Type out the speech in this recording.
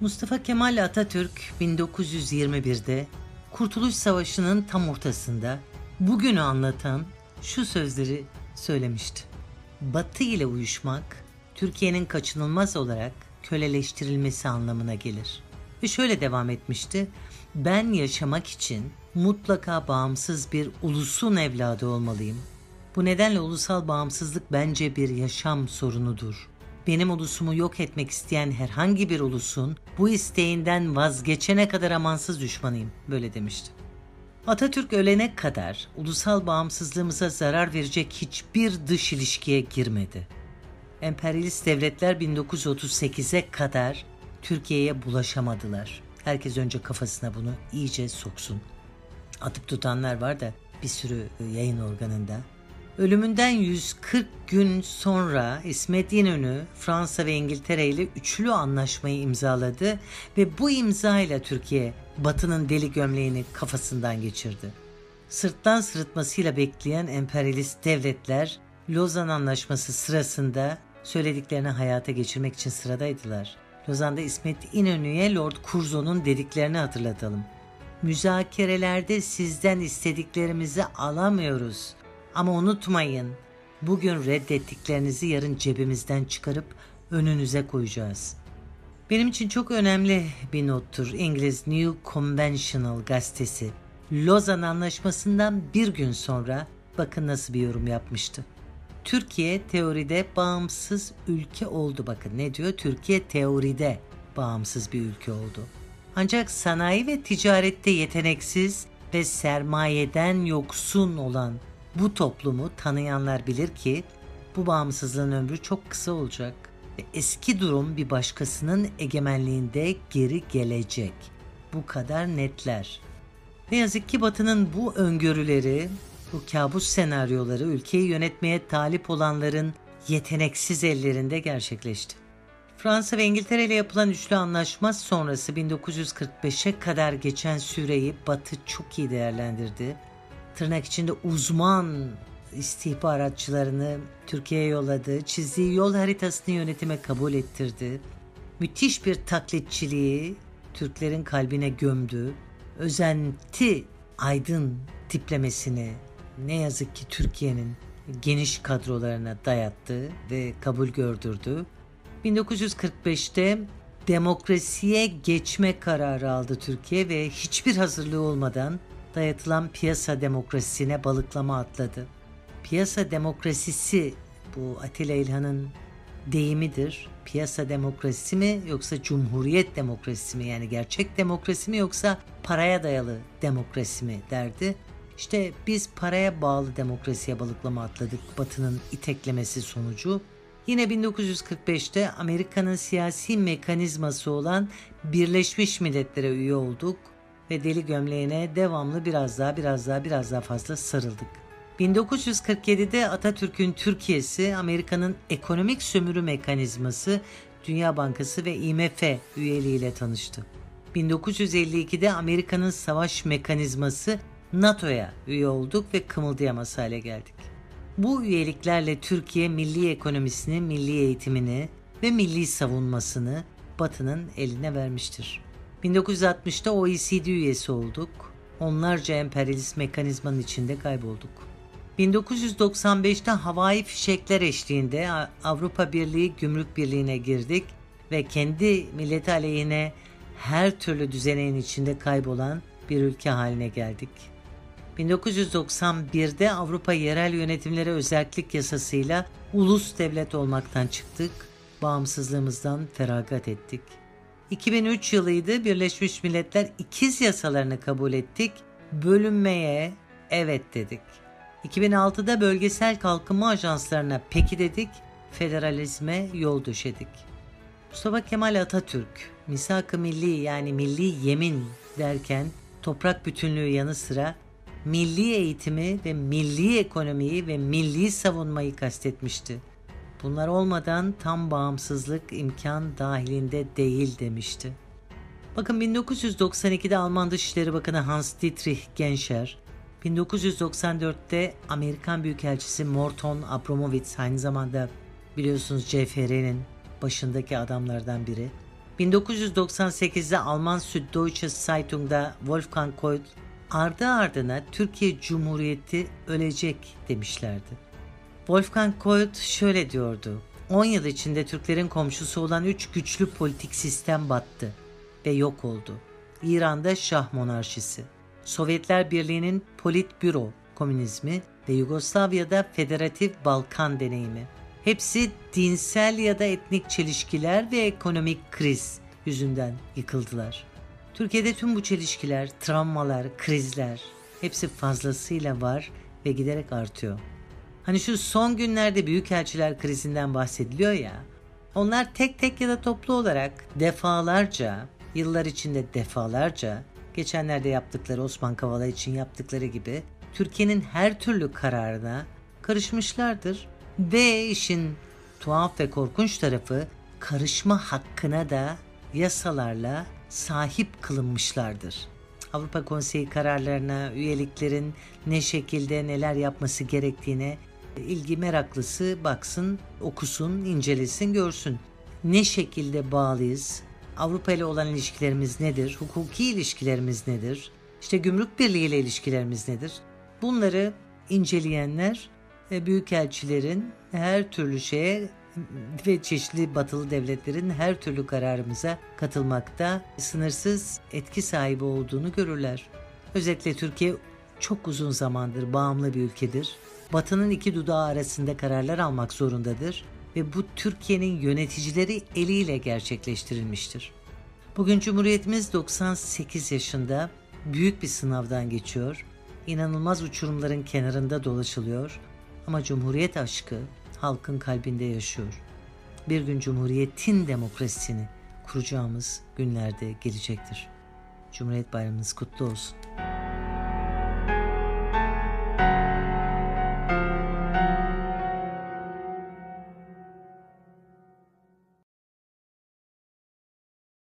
Mustafa Kemal Atatürk 1921'de Kurtuluş Savaşı'nın tam ortasında bugünü anlatan şu sözleri söylemişti. Batı ile uyuşmak Türkiye'nin kaçınılmaz olarak köleleştirilmesi anlamına gelir. Ve şöyle devam etmişti. Ben yaşamak için mutlaka bağımsız bir ulusun evladı olmalıyım. Bu nedenle ulusal bağımsızlık bence bir yaşam sorunudur. Benim ulusumu yok etmek isteyen herhangi bir ulusun bu isteğinden vazgeçene kadar amansız düşmanıyım. Böyle demişti. Atatürk ölene kadar ulusal bağımsızlığımıza zarar verecek hiçbir dış ilişkiye girmedi. Emperyalist devletler 1938'e kadar Türkiye'ye bulaşamadılar. Herkes önce kafasına bunu iyice soksun. Atıp tutanlar var da bir sürü yayın organında. Ölümünden 140 gün sonra İsmet İnönü Fransa ve İngiltere ile üçlü anlaşmayı imzaladı ve bu imza ile Türkiye Batı'nın deli gömleğini kafasından geçirdi. Sırttan sırıtmasıyla bekleyen emperyalist devletler Lozan Anlaşması sırasında söylediklerini hayata geçirmek için sıradaydılar. Lozan'da İsmet İnönü'ye Lord Curzon'un dediklerini hatırlatalım. Müzakerelerde sizden istediklerimizi alamıyoruz. Ama unutmayın, bugün reddettiklerinizi yarın cebimizden çıkarıp önünüze koyacağız. Benim için çok önemli bir nottur İngiliz New Conventional gazetesi. Lozan Anlaşması'ndan bir gün sonra bakın nasıl bir yorum yapmıştı. Türkiye teoride bağımsız ülke oldu. Bakın ne diyor? Türkiye teoride bağımsız bir ülke oldu. Ancak sanayi ve ticarette yeteneksiz ve sermayeden yoksun olan bu toplumu tanıyanlar bilir ki bu bağımsızlığın ömrü çok kısa olacak ve eski durum bir başkasının egemenliğinde geri gelecek. Bu kadar netler. Ne yazık ki Batı'nın bu öngörüleri, bu kabus senaryoları ülkeyi yönetmeye talip olanların yeteneksiz ellerinde gerçekleşti. Fransa ve İngiltere ile yapılan üçlü anlaşma sonrası 1945'e kadar geçen süreyi Batı çok iyi değerlendirdi. Tırnak içinde uzman istihbaratçılarını Türkiye'ye yolladı. Çizdiği yol haritasını yönetime kabul ettirdi. Müthiş bir taklitçiliği Türklerin kalbine gömdü. Özenti aydın tiplemesini ne yazık ki Türkiye'nin geniş kadrolarına dayattı ve kabul gördürdü. 1945'te demokrasiye geçme kararı aldı Türkiye ve hiçbir hazırlığı olmadan dayatılan piyasa demokrasisine balıklama atladı. Piyasa demokrasisi bu Atilla İlhan'ın deyimidir. Piyasa demokrasisi mi yoksa cumhuriyet demokrasisi mi yani gerçek demokrasi mi yoksa paraya dayalı demokrasi mi derdi. İşte biz paraya bağlı demokrasiye balıklama atladık Batı'nın iteklemesi sonucu. Yine 1945'te Amerika'nın siyasi mekanizması olan Birleşmiş Milletler'e üye olduk ve deli gömleğine devamlı biraz daha biraz daha biraz daha fazla sarıldık. 1947'de Atatürk'ün Türkiye'si Amerika'nın ekonomik sömürü mekanizması Dünya Bankası ve IMF üyeliğiyle tanıştı. 1952'de Amerika'nın savaş mekanizması NATO'ya üye olduk ve kımıldayamaz hale geldik. Bu üyeliklerle Türkiye milli ekonomisini, milli eğitimini ve milli savunmasını Batı'nın eline vermiştir. 1960'da OECD üyesi olduk. Onlarca emperyalist mekanizmanın içinde kaybolduk. 1995'te havai fişekler eşliğinde Avrupa Birliği Gümrük Birliği'ne girdik ve kendi milleti aleyhine her türlü düzeneğin içinde kaybolan bir ülke haline geldik. 1991'de Avrupa Yerel Yönetimlere Özellik Yasasıyla ulus devlet olmaktan çıktık, bağımsızlığımızdan feragat ettik. 2003 yılıydı Birleşmiş Milletler ikiz yasalarını kabul ettik, bölünmeye evet dedik. 2006'da bölgesel kalkınma ajanslarına peki dedik, federalizme yol döşedik. Mustafa Kemal Atatürk, misak-ı milli yani milli yemin derken toprak bütünlüğü yanı sıra milli eğitimi ve milli ekonomiyi ve milli savunmayı kastetmişti. Bunlar olmadan tam bağımsızlık imkan dahilinde değil demişti. Bakın 1992'de Alman Dışişleri Bakanı Hans Dietrich Genscher, 1994'te Amerikan Büyükelçisi Morton Abramovich aynı zamanda biliyorsunuz CFR'nin başındaki adamlardan biri. 1998'de Alman Süddeutsche Zeitung'da Wolfgang Kolt ardı ardına Türkiye Cumhuriyeti ölecek demişlerdi. Wolfgang Kolt şöyle diyordu. 10 yıl içinde Türklerin komşusu olan 3 güçlü politik sistem battı ve yok oldu. İran'da Şah monarşisi, Sovyetler Birliği'nin Politbüro komünizmi ve Yugoslavya'da Federatif Balkan deneyimi. Hepsi dinsel ya da etnik çelişkiler ve ekonomik kriz yüzünden yıkıldılar. Türkiye'de tüm bu çelişkiler, travmalar, krizler hepsi fazlasıyla var ve giderek artıyor. Hani şu son günlerde büyükelçiler krizinden bahsediliyor ya. Onlar tek tek ya da toplu olarak defalarca, yıllar içinde defalarca, geçenlerde yaptıkları Osman Kavala için yaptıkları gibi Türkiye'nin her türlü kararına karışmışlardır. Ve işin tuhaf ve korkunç tarafı karışma hakkına da yasalarla sahip kılınmışlardır. Avrupa Konseyi kararlarına, üyeliklerin ne şekilde neler yapması gerektiğine ilgi meraklısı baksın, okusun, incelesin, görsün. Ne şekilde bağlıyız? Avrupa ile olan ilişkilerimiz nedir? Hukuki ilişkilerimiz nedir? İşte gümrük birliği ile ilişkilerimiz nedir? Bunları inceleyenler büyükelçilerin her türlü şeye ve çeşitli batılı devletlerin her türlü kararımıza katılmakta sınırsız etki sahibi olduğunu görürler. Özellikle Türkiye çok uzun zamandır bağımlı bir ülkedir. Batı'nın iki dudağı arasında kararlar almak zorundadır ve bu Türkiye'nin yöneticileri eliyle gerçekleştirilmiştir. Bugün Cumhuriyetimiz 98 yaşında büyük bir sınavdan geçiyor. İnanılmaz uçurumların kenarında dolaşılıyor ama Cumhuriyet aşkı halkın kalbinde yaşıyor. Bir gün Cumhuriyet'in demokrasisini kuracağımız günlerde gelecektir. Cumhuriyet Bayramınız kutlu olsun.